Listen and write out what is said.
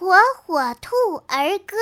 火火兔儿歌。